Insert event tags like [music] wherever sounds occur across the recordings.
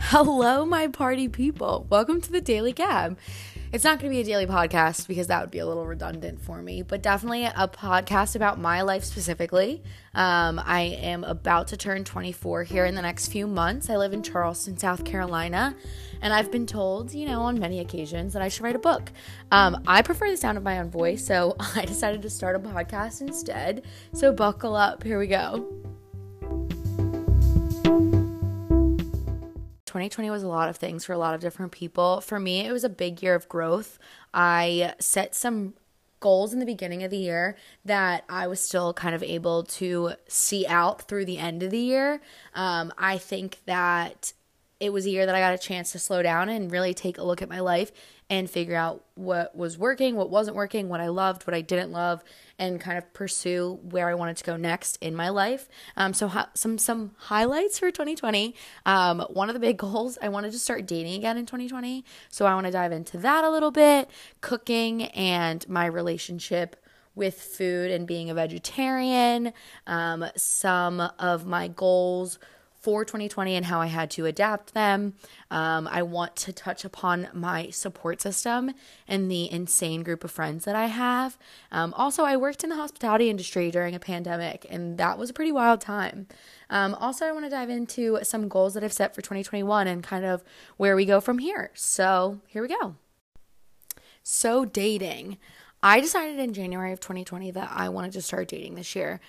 Hello, my party people. Welcome to the Daily Gab. It's not going to be a daily podcast because that would be a little redundant for me, but definitely a podcast about my life specifically. Um, I am about to turn 24 here in the next few months. I live in Charleston, South Carolina, and I've been told, you know, on many occasions that I should write a book. Um, I prefer the sound of my own voice, so [laughs] I decided to start a podcast instead. So buckle up. Here we go. 2020 was a lot of things for a lot of different people. For me, it was a big year of growth. I set some goals in the beginning of the year that I was still kind of able to see out through the end of the year. Um, I think that it was a year that I got a chance to slow down and really take a look at my life and figure out what was working, what wasn't working, what I loved, what I didn't love, and kind of pursue where I wanted to go next in my life. Um, so ha- some some highlights for 2020. Um, one of the big [laughs] goals I wanted to start dating again in 2020, so I want to dive into that a little bit, cooking and my relationship with food and being a vegetarian. Um, some of my goals for 2020 and how I had to adapt them. Um, I want to touch upon my support system and the insane group of friends that I have. Um, also, I worked in the hospitality industry during a pandemic, and that was a pretty wild time. Um, also, I want to dive into some goals that I've set for 2021 and kind of where we go from here. So, here we go. So, dating. I decided in January of 2020 that I wanted to start dating this year.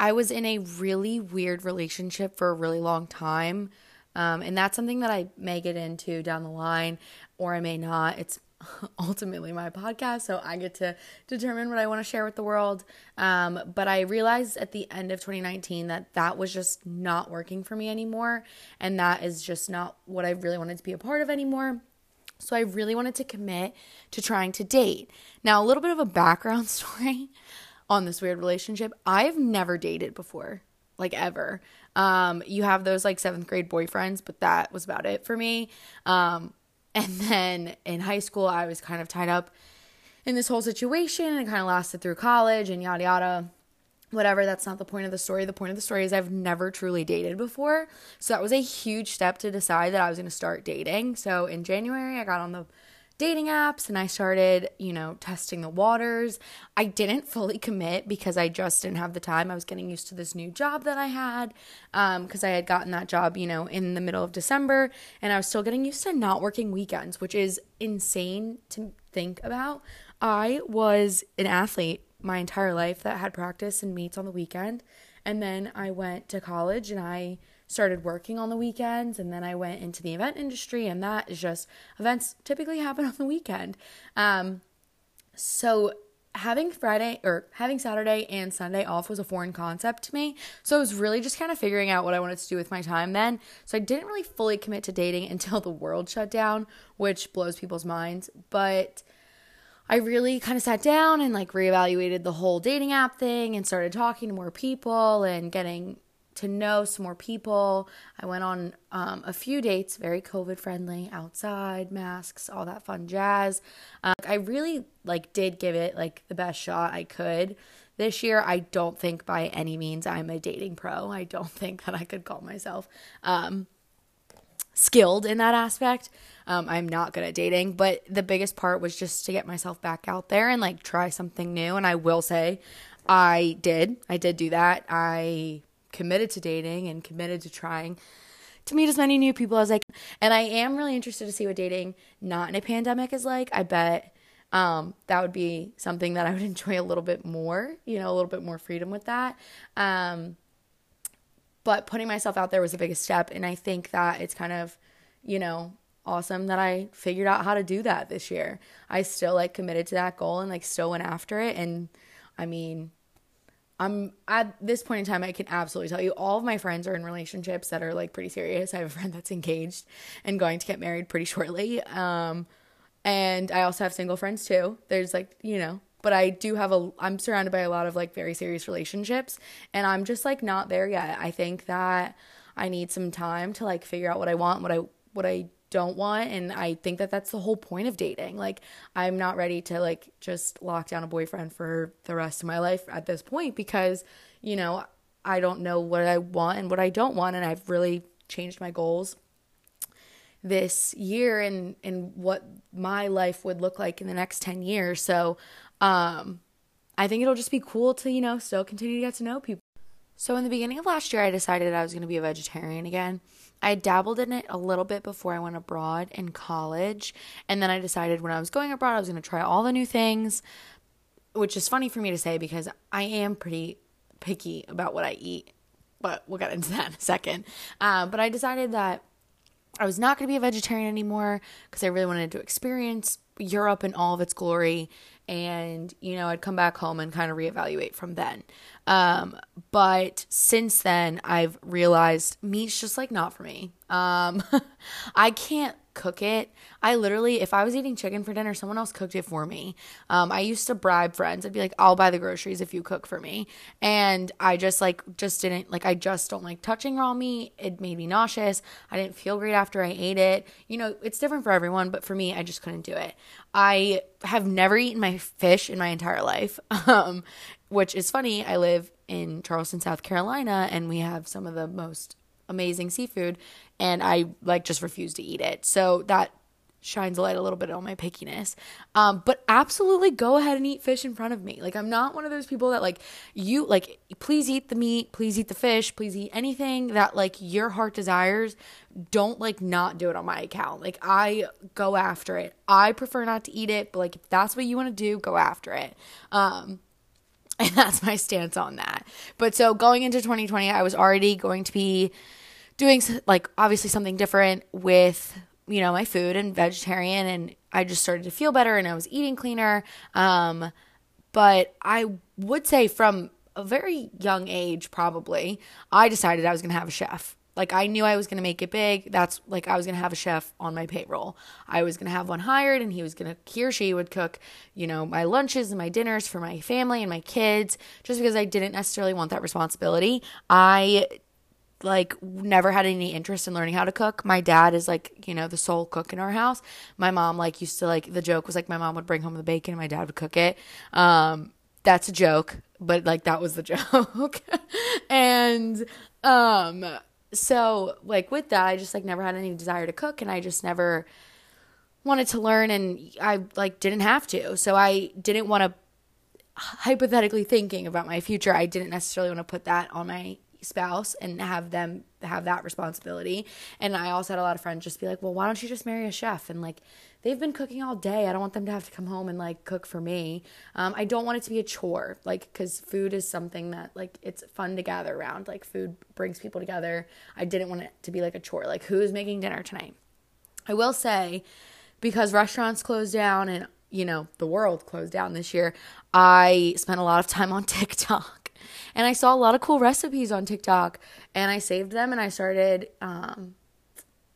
I was in a really weird relationship for a really long time. Um, and that's something that I may get into down the line, or I may not. It's [laughs] ultimately my podcast, so I get to determine what I want to share with the world. Um, but I realized at the end of 2019 that that was just not working for me anymore, and that is just not what I really wanted to be a part of anymore. So I really wanted to commit to trying to date. Now, a little bit of a background [laughs] story on this weird relationship. I've never dated before, like ever. Um, you have those like seventh grade boyfriends, but that was about it for me. Um, and then in high school, I was kind of tied up in this whole situation and it kind of lasted through college and yada yada. Whatever, that's not the point of the story. The point of the story is I've never truly dated before. So that was a huge step to decide that I was going to start dating. So in January, I got on the dating apps and I started, you know, testing the waters. I didn't fully commit because I just didn't have the time. I was getting used to this new job that I had because um, I had gotten that job, you know, in the middle of December and I was still getting used to not working weekends, which is insane to think about. I was an athlete my entire life that had practice and meets on the weekend. And then I went to college and I started working on the weekends and then I went into the event industry and that is just events typically happen [laughs] on the weekend. Um, so having Friday or having Saturday and Sunday off was a foreign concept to me. So I was really just kind of figuring out what I wanted to do with my time then. So I didn't really fully commit to dating [laughs] until the world shut down, which blows people's minds. But I really kind of sat down and like reevaluated the whole dating app thing and started talking to more people and getting to know some more people. I went on um, a few dates, very COVID friendly, outside, masks, all that fun jazz. Um, I really like did give it like the best shot I could. This year, I don't think by any means I'm a dating pro. I don't [laughs] think that I could call myself um, skilled in that aspect. Um, I'm not good at dating, but the biggest part was just to get myself back out there and like try something new. And I will say, I did. I did do that. I committed to dating and committed to trying to meet as many new people as I can. And I am really interested to see what dating not in a pandemic is like. I bet um, that would be something that I would [laughs] enjoy a little bit more, you know, a little bit more freedom with that. Um, but putting myself out there was the biggest step. And I think that it's kind of, you know, awesome that I figured out how to do that this year. I still like committed to that goal and like still went after it. And I mean, I'm at this point in time, I can absolutely tell you all of my friends are in relationships that are like pretty serious. [laughs] I have a friend that's engaged and going to get married pretty shortly. Um, and I also have single friends too. There's like, you know, but I do have a, I'm surrounded by a lot of like very serious relationships and I'm just like not there yet. I think that I need some time to like figure out what I want, what I, what I don't want and i think that that's the whole point of dating like i'm not ready to like just lock down a boyfriend for the rest of my life at this point because you know i don't know what i want and what i don't want and i've really changed my goals this year and and what my life would look like in the next 10 years. So, um I think it'll just be cool to, you know, still continue to get to know people. So, in the beginning of last year, I decided I was going to be a vegetarian again. I dabbled in it a little bit before I went abroad in college. And then I decided when I was going abroad, I was going to try all the new things, which is funny for me to say because I am pretty picky about what I eat. But we'll get into [laughs] that in a second. Uh, but I decided that I was not going to be a vegetarian anymore because I really wanted to experience Europe in all of its glory. And, you know, I'd come back home and kind of reevaluate from then. Um, but since then, I've realized meat's just like not for me. Um, [laughs] I can't cook it. I literally, if I was eating chicken for dinner, someone else cooked it for me. Um, I used to bribe friends. I'd be like, I'll buy the groceries if you cook for me. And I just like, just didn't, like, I just don't like touching raw meat. It made me nauseous. I didn't feel great after I ate it. You know, it's different for everyone, but for me, I just couldn't do it. I have never eaten my fish in my entire life, [laughs] um, which is funny. I live in Charleston, South Carolina, and we have some of the most amazing seafood and I like just refuse to eat it. So that shines a light a little bit on my pickiness. Um, but absolutely go ahead and eat fish in front of me. Like I'm not one of those people that like you like please eat the meat, please eat the fish, please eat anything that like your heart desires. Don't like not do it on my account. Like I go after it. I prefer not to eat it, but like if that's what you want to do, go after it. Um [laughs] and that's my stance on that. But so going into 2020, I was already going to be doing like obviously something different with you know my food and vegetarian and I just started to feel better and I was eating cleaner um but I would say from a very young age probably I decided I was going to have a chef like I knew I was going to make it big. That's like I was going to have a chef on my payroll. I was going to have one hired and he was going to he or she would cook, you know, my lunches and my dinners for my family and my kids just because I didn't necessarily want that responsibility. I like never had any interest in learning how to cook. My dad is like, you know, the sole cook in our house. My mom like used to like the joke was like my mom would bring home the bacon and my dad would cook it. Um that's a joke, but like that was the [laughs] joke. and um so like with that, I just like never had any desire to cook and I just never wanted to learn and I like didn't have to. So I didn't want to hypothetically thinking about my future, I didn't necessarily want to put that on my spouse and have them have that responsibility. And I also had a lot of friends just be like, well, why don't you just marry a chef? And like, they've been cooking all day. I don't want them to have to come home and like cook for me. Um, I don't want it to be a chore, like, because food is something that like it's fun to gather around. Like, food brings people together. I didn't want it to be like a chore. Like, who's making dinner tonight? I will say, because restaurants closed down and you know the world closed down this year, I spent a lot of time on [laughs] TikTok and I saw a lot of cool recipes on TikTok and I saved them and I started, um,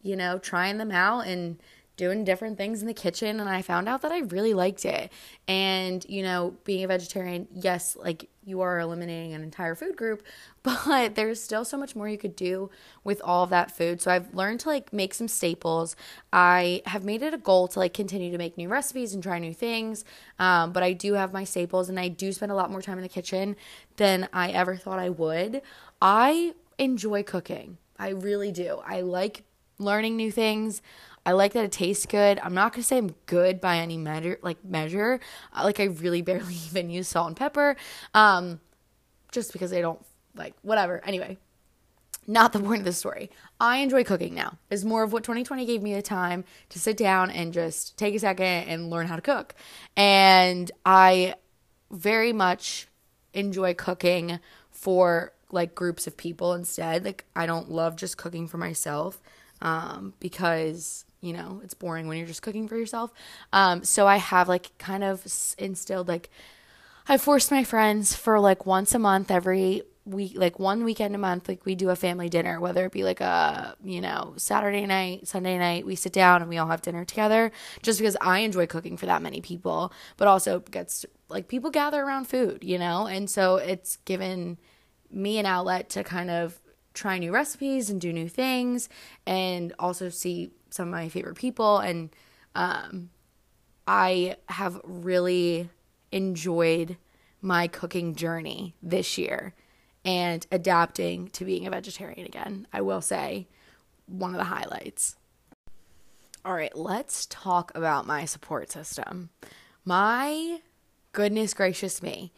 you know, trying them out and doing different things in the kitchen and I found out that I really liked it. And, you know, being a vegetarian, yes, like you are eliminating an entire food group, [laughs] but there's still so much more you could do with all of that food. So I've learned to like make some staples. I have made it a goal to like continue to make new recipes and try new things. Um, but I do have my staples and I do spend a lot more time in the kitchen than I ever thought I would. I enjoy cooking. I really do. I like learning new things. I like that it tastes good. I'm not gonna say I'm good by any measure, like measure. Like I really [laughs] barely even use salt and pepper, um, just because I don't like whatever. Anyway, not the point of the story. I enjoy cooking now. It's more of what 2020 gave me the time to sit down and just take a second and learn how to cook. And I very much enjoy cooking for like groups of people instead. Like I don't love just cooking for myself um, because you know it's boring when you're just cooking for yourself. Um, so I have like kind of instilled like I forced my friends for like once a month every week like one weekend a month like we do a family dinner whether it be like a you know saturday night sunday night we sit down and we all have dinner together just because i enjoy cooking for that many people but also gets like people gather around food you know and so it's given me an outlet to kind of try new recipes and do new things and also see some of my favorite people and um, i have really enjoyed my cooking journey this year and adapting to being a vegetarian again i will say one of the highlights All right, let's talk about my support system. My goodness gracious me.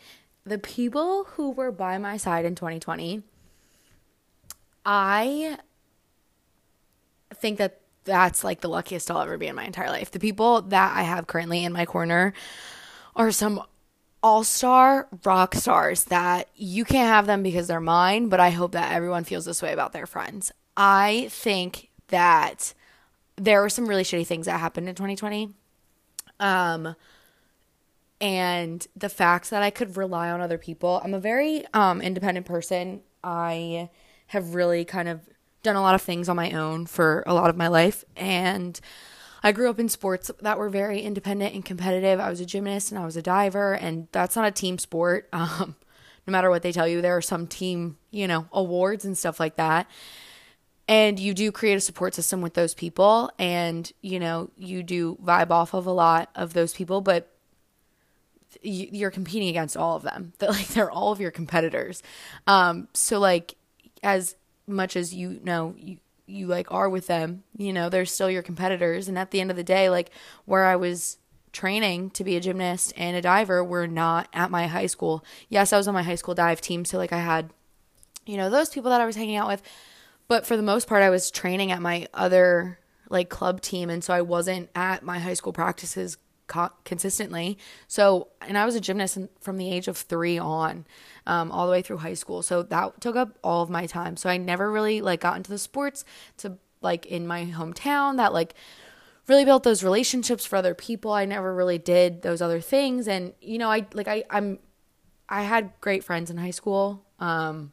The people who were by my side in 2020, I think that that's like the luckiest I'll ever be in my entire life. The people that I have currently in my corner are some all star rock stars that you can't have them because they're mine, but I hope that everyone feels this way about their friends. I think that there were some really shitty things that happened in 2020. Um, and the fact that I could rely on other people. I'm a very um, independent person. I have really kind of done a lot of things on my own for a lot of my life. And I grew up in sports that were very independent and competitive. I was a gymnast and I was a diver, and that's not a team sport. [laughs] Um, no matter what they tell you, there are some team, you know, awards and stuff like that and you do create a support system with those people and you know you do vibe off of a lot of those people but you're competing against all of them [laughs] that like they're all of your competitors um so like as much as you know you you like are with them you know they're still your competitors. And at the end of the day like where i was training to be a gymnast and a diver were not at my high school. Yes i was on my high school dive team so like i had you know those people that i was hanging out with. But for the most part, I was training at my other like club team, and so I wasn't at my high school practices co- consistently. So, and I was a gymnast from the age of three on, um, all the way through high school. So that took up all of my time. So I never really like got into the sports to like in my hometown that like really built those relationships for other people. I never really did those other things, and you know, I like I I'm I had great friends in high school. Um,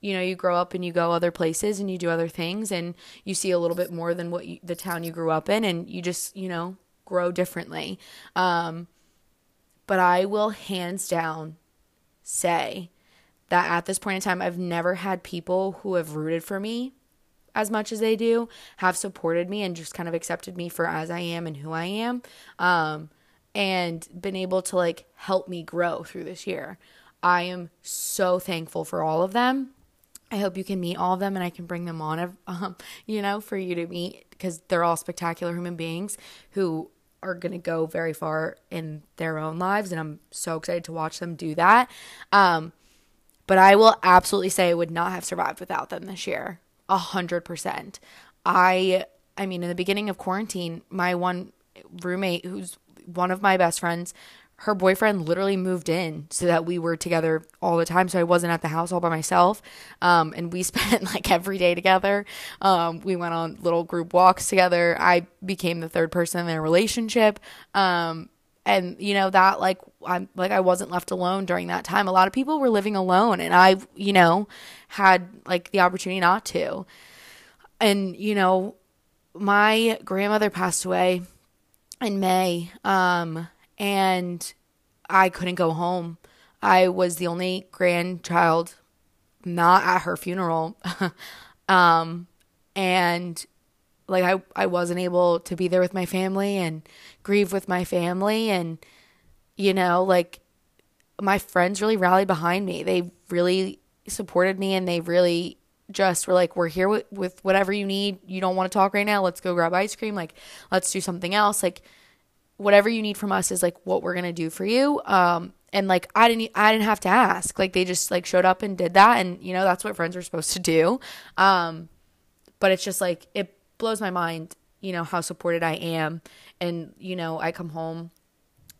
you know you grow up and you go other places and you do other things and you see a little bit more than what you, the town you grew up in and you just you know grow differently. Um, but i will hands down say that at this point in time i've never had people who have rooted for me as much as they do have supported me and just kind of accepted me for as i am and who i am um, and been able to like help me grow through this year. I am so thankful for all of them. I hope you can meet all of them and I can bring them on, [laughs] um, you know, for you to meet because they're all spectacular human beings who are going to go very far in their own lives. And I'm so excited to watch them do that. Um, but I will absolutely say I would not have survived without them this year. A hundred percent. I, I mean, in the beginning of quarantine, my one roommate, who's one of my best friends, her boyfriend literally moved in so that we were together all the time. So I wasn't at the house all by myself. Um, and we [laughs] spent like every day together. Um, we went on little group walks together. I became the third person in their relationship. Um, and you know that like I'm like I wasn't left alone during that time. A lot of people were living alone, and I you know had like the opportunity not to. And you know, my grandmother passed away in May. Um, and I couldn't go home. I was the only grandchild not at her funeral. [laughs] um, and like I I wasn't able to be there with my family and grieve with my family and you know, like my friends really rallied behind me. They really supported me and they really just were like we're here with, with whatever you need. You don't want to talk right now. Let's go grab ice cream. Like let's do something else. Like whatever you need from us is like what we're gonna do for you. Um and like i didn't i didn't have to ask. Like they just like showed up and did that and you know that's what friends are supposed to do. Um but it's just like it blows my mind you know how supported i am. And you know i come home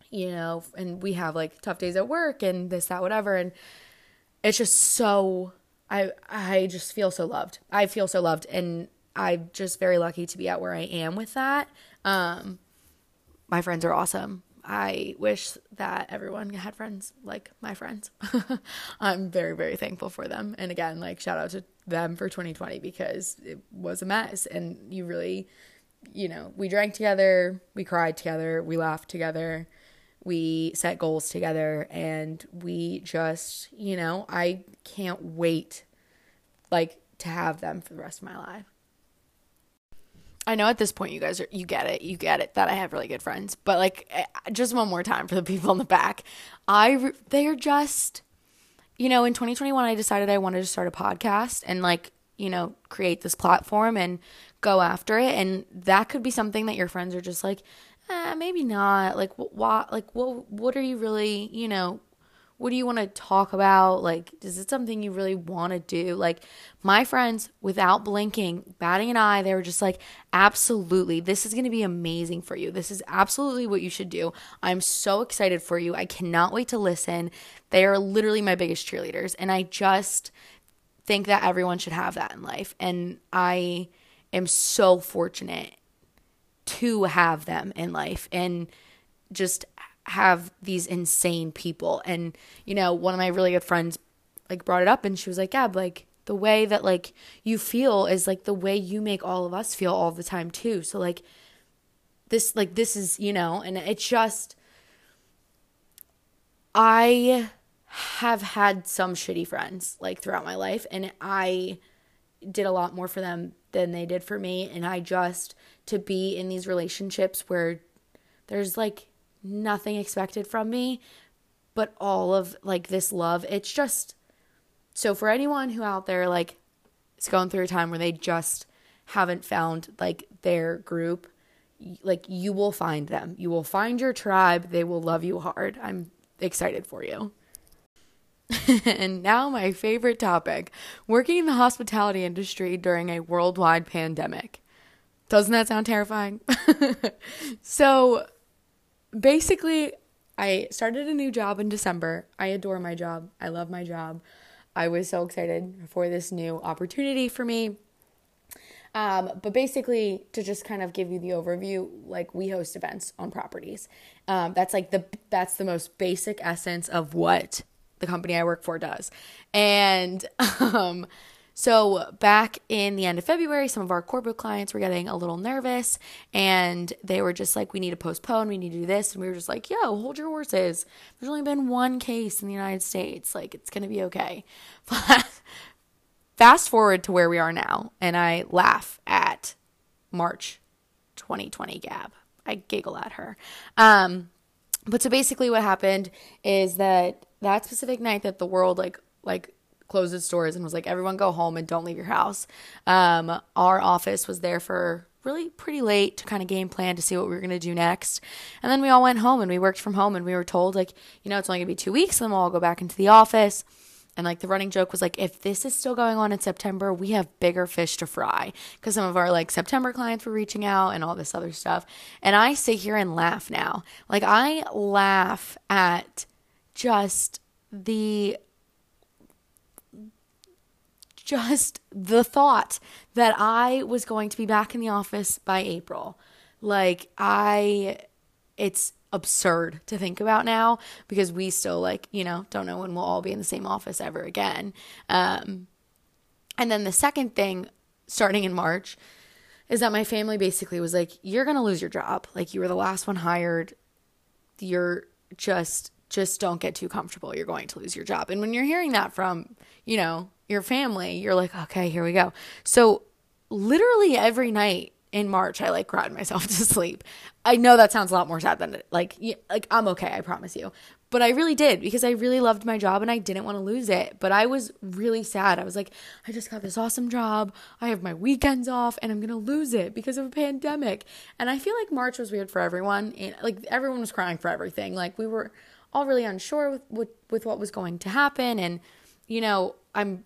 you know and we have like tough days at work and this that whatever. And it's just so i i just feel so loved. I feel so loved. And i'm just very lucky to be at where i am with that. Um my friends are awesome. I wish that everyone had friends like my friends. [laughs] I'm very, very thankful for them. And again, like shout out to them for 2020 because it was a mess. And you really, you know, we drank together, we cried together, we laughed together, we set goals together, and we just, you know, I can't wait like to have them for the rest of my life. I know at this point you guys are you get it. You get it that I have really good friends. But like eh, just one more time for the [laughs] people in the back. I they're just you know, in 2021 I decided I wanted to start a podcast and like you know, create this platform and go after it. And that could be something that your friends are just like, eh, maybe not. Like, what, like, what, what are you really, you know, what do you want to talk about? Like, is it something you really want to do? Like, my friends, without blinking, batting an eye, they were just like, absolutely, this is going to be amazing for you. This is absolutely what you should do. I'm so excited for you. I cannot wait to listen. They are literally my biggest cheerleaders. And I just think that everyone should have that in life. And I am so fortunate to have them in life and just have these insane people. And, you know, one of my really good friends like brought it up and she was like, Yeah, like the way that like you feel is like the way you make all of us feel all the time too. So like this like this is, you know, and it's just I have had some shitty friends like throughout my life and I did a lot more for them than they did for me and I just to be in these relationships where there's like nothing expected from me, but all of like this love. It's just so for anyone who out there like is going through a time where they just haven't found like their group, like you will find them. You will find your tribe. They will love you hard. I'm excited for you. [laughs] and now, my favorite topic working in the hospitality industry during a worldwide pandemic. Doesn't that sound terrifying? [laughs] so, basically, I started a new job in December. I adore my job. I love my job. I was so excited for this new opportunity for me. Um, but basically, to just kind of give you the overview, like we host events on properties. Um, that's like the that's the most basic essence of what the company I work for does. And [laughs] um, so, back in the end of February, some of our corporate clients were getting a little nervous and they were just like, we need to postpone, we need to do this. And we were just like, yo, hold your horses. There's only been one case in the United States. Like, it's going to be okay. [laughs] Fast forward to where we are now, and I laugh at March 2020 Gab. I giggle at her. Um, but so basically, what happened is that that specific night that the world like like closed its doors and was like, everyone go home and don't leave your house. Um, our office was there for really pretty late to kind of game plan to see what we were going to do next. And then we all went home and we worked from home and we were told, like, you know, it's only going to be two weeks and then we'll all go back into the office. And like the running joke was like, if this is still going on in September, we have bigger fish to fry. Because some of our like September clients were reaching out and all this other stuff. And I sit here and laugh now. Like I laugh at just the just the thought that I was going to be back in the office by April. Like, I, it's absurd to think about now because we still, like, you know, don't know when we'll all be in the same office ever again. Um, and then the second thing, starting in March, is that my family basically was like, You're going to lose your job. Like, you were the last one hired. You're just, just don't get too comfortable. You're going to lose your job. And when you're hearing that from, you know, your family, you're like, okay, here we go. So literally every night in March, I like cried [laughs] myself to sleep. I know that sounds a lot more sad than it. Like, like I'm okay, I promise you. But I really did because I really loved my job and I didn't want to lose it. But I was really sad. I was like, I just got this awesome job. I have my weekends off and I'm going to lose it because of a pandemic. And I feel like March was weird for everyone. And like everyone was crying for everything. Like we were all really unsure with, with, with what was going to happen. And, you know, I'm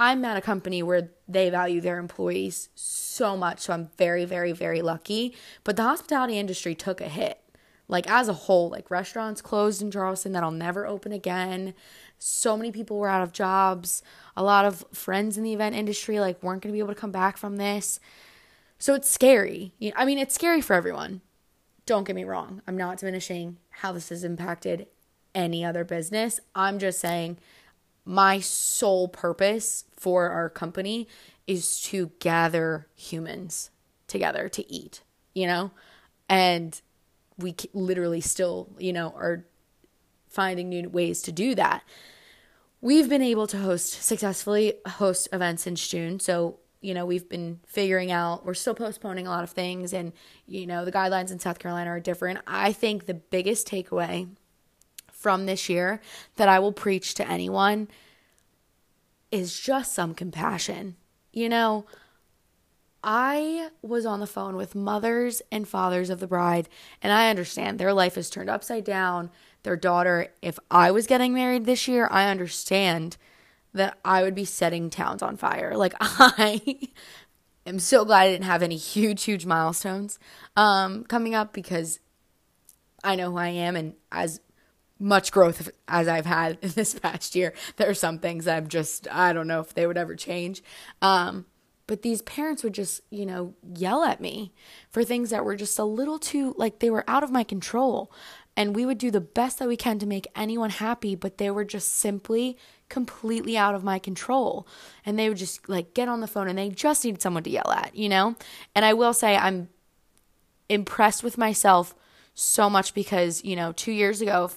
I'm at a company where they value their employees so much. So I'm very, very, very lucky. But the hospitality industry took a hit. Like as a whole, like restaurants closed in Charleston that'll never open again. So many people were out of jobs. A lot of friends in the event industry like weren't going to be able to come back from this. So it's scary. I mean, it's scary for everyone. Don't get me wrong. I'm not diminishing how this has impacted any other business. I'm just saying my sole purpose for our company is to gather humans together to eat, you know? And we literally still, you know, are finding new ways to do that. We've been able to host successfully host events since June. So, you know, we've been figuring out, we're still postponing a lot of things, and, you know, the guidelines in South Carolina are different. I think the biggest takeaway from this year that I will preach to anyone is just some compassion. you know, I was on the phone with mothers and fathers of the bride, and I understand their life is turned upside down. Their daughter, if I was getting married this year, I understand that I would be setting towns on fire. Like, [laughs] I am so glad I didn't have any huge, huge milestones um, coming up because I know who I am, and as much growth as I've had in [laughs] this past year, there are some things I've just, I don't know if they would ever change. Um, but these parents would just, you know, yell at me for things that were just a little too, like they were out of my control. And we would do the best that we can to make anyone happy, but they were just simply completely out of my control. And they would just like get on the phone and they just needed someone to yell at, you know? And I will say, I'm impressed with myself so much because, you know, two years ago,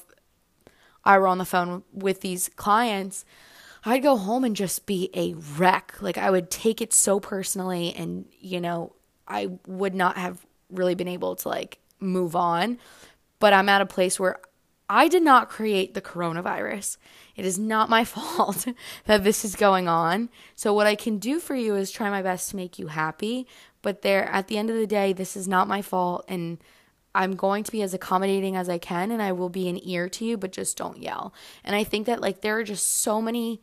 I were on the phone with these clients I'd go home and just be a wreck. Like I would take it so personally and, you know, I would not have really been able to like move on. But I'm at a place where I did not create the coronavirus. It is not my [laughs] fault that this is going on. So what I can do for you is try my best to make you happy, but there at the end of the day this is not my fault and I'm going to be as accommodating as I can and I will be an ear to you, but just don't yell. And I think that like there are just so many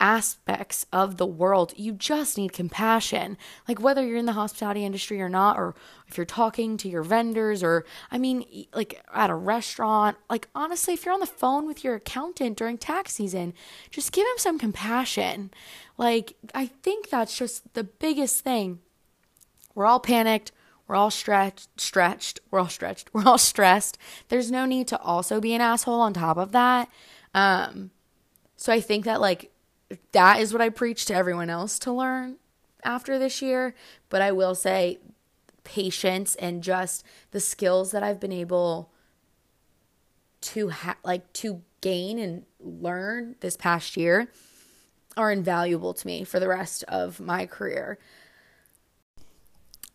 aspects of the world. You just need compassion. Like whether you're in the hospitality industry or not, or if you're talking to your vendors, or I mean, like at a restaurant, like honestly, if you're on the phone with your accountant during tax season, just give him some compassion. Like, I think that's just the biggest thing. We're all panicked. We're all stretched, stretched. We're all stretched. [laughs] We're all stressed. There's no need to also be an asshole on top of that. Um, so I think that like that is what I preach to everyone else to learn after this year. But I will say, patience and just the skills that I've been able to have, like to gain and learn this past year are invaluable to me for the rest of my career.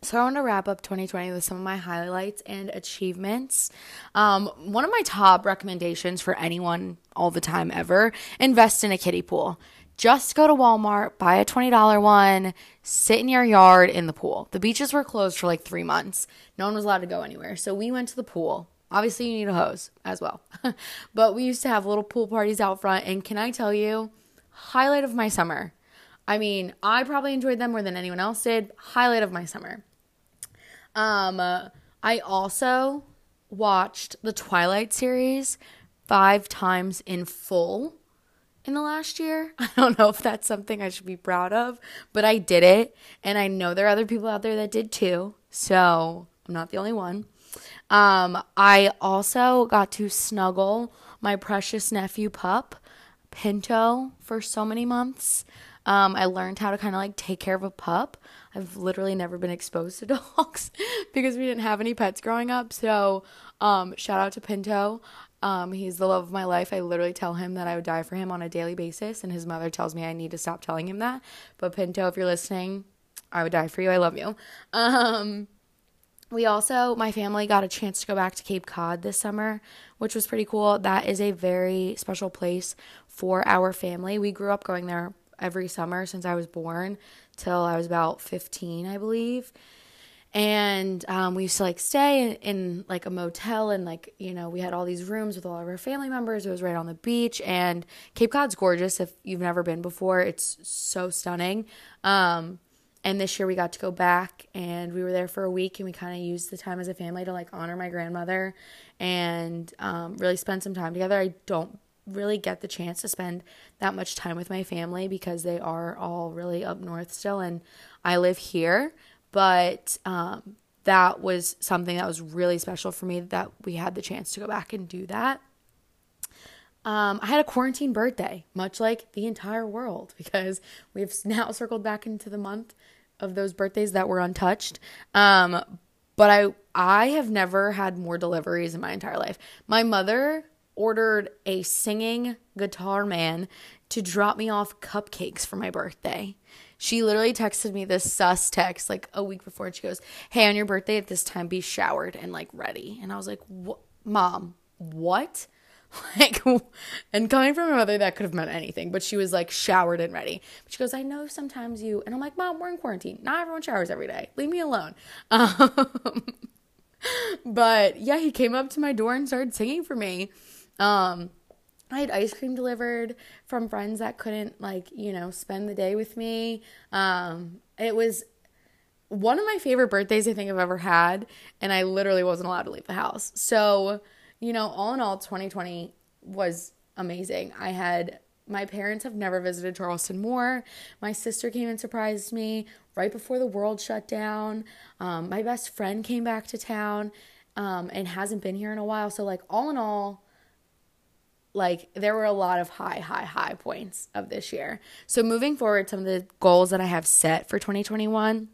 So I want to wrap up 2020 with some of my highlights and achievements. Um, one of my top recommendations for anyone all the time ever: invest in a kiddie pool just go to Walmart, buy a $20 one, sit in your yard in the pool. The beaches were closed for like three months. No one was allowed to go anywhere. So we went to the pool. Obviously, you need a hose as well. [laughs] but we used to have little pool parties out front. And can I tell you, highlight of my summer. I mean, I probably enjoyed them more than anyone else did. Highlight of my summer. Um, I also watched the Twilight series five times in full in the last year. [laughs] I don't know if that's something I should be proud of, but I did it. And I know there are other people out there that did too. So I'm not the only one. Um, I also got to snuggle my precious nephew pup, Pinto, for so many months. Um, I learned how to kind of like take care of a pup. I've literally never been exposed to [laughs] dogs because we didn't have any pets growing up. So, um, shout out to Pinto. Um, he's the love of my life. I literally tell him that I would die for him on a daily basis, and his mother tells me I need to stop telling him that. But Pinto, if you're listening, I would die for you. I love you. [laughs] Um, we also, my family got a chance to go back to Cape Cod this summer, which was pretty cool. That is a very special place for our family. We grew up going there every summer since I was born till I was about 15, I believe. And um, we used to like stay in, in, like a motel and like you know we had all these rooms with all of our family members. It was right on the beach. And cape cod's gorgeous if you've never been before. It's so stunning. Um, and this year we got to go back and we were there for a week and we kind of used the time as a family to like honor my grandmother and um, really spend some time together. I don't really get the chance to spend that much time with my family because they are all really up north still and i live here but um, that was something that was really special for me that we had the chance to go back and do that. Um, I had a quarantine birthday, much like the entire world, [laughs] because we've now circled back into the month of those birthdays that were untouched. Um, but I I have never had more deliveries in my entire life. My mother ordered a singing guitar man to drop me off cupcakes for my birthday. She literally texted me this sus text like a week before and she goes, Hey, on your birthday at this time, be showered and like ready. And I was like, Mom, what? [laughs] Like, and coming from a mother, that could have meant anything, but she was like showered and ready. But She goes, I know sometimes you, and I'm like, Mom, we're in quarantine. Not everyone showers every day. Leave me alone. [laughs] Um, but yeah, he came up to my door and started singing for me. Um, I had ice cream delivered from friends that couldn't like, you know, spend the day with me. Um, it was one of my favorite birthdays I think I've ever had, and I literally wasn't allowed to leave the house. So, you know, all in all, 2020 was amazing. I had my parents have never visited Charleston more. My sister came and surprised me right before the world shut down. Um, my best friend came back to town um, and hasn't been here in a while. So, like, all in all, like there were a lot of high, high, high points of this year. So, moving forward, some of the goals that I have set for 2021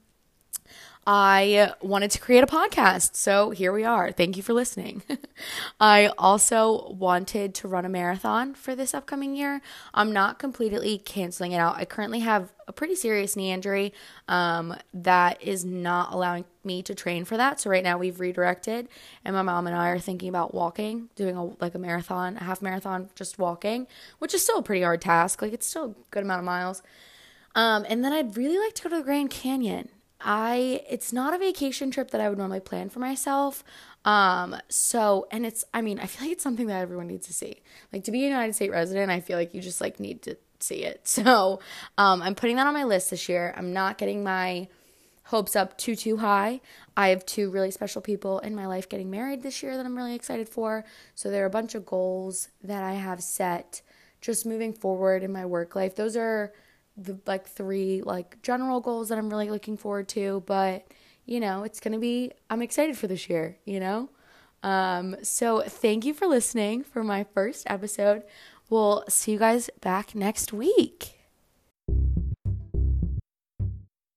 I wanted to create a podcast. So here we are. Thank you for listening. [laughs] I also wanted to run a marathon for this upcoming year. I'm not completely canceling it out. I currently have a pretty serious knee injury um, that is not allowing me to train for that. So right now we've redirected, and my mom and I are thinking about walking, doing a like a marathon, a half marathon, just walking, which is still a pretty hard task. Like it's still a good amount of miles. Um, and then I'd really like to go to the Grand Canyon. I it's not a vacation trip that I would normally plan for myself. Um so and it's I mean, I feel like it's something that everyone needs to see. Like to be a United States resident, I feel like you just like need to see it. [laughs] So, um I'm putting that on my list this year. I'm not getting my hopes up too too high. I have two really special people in my life getting married this year that I'm really excited for. So there are a bunch of goals that I have set just moving forward in my work life. Those are the like three like general goals that I'm really looking forward to, but you know, it's going to be I'm excited for this year, you know? Um so thank you for listening for my first episode. We'll see you guys back next week.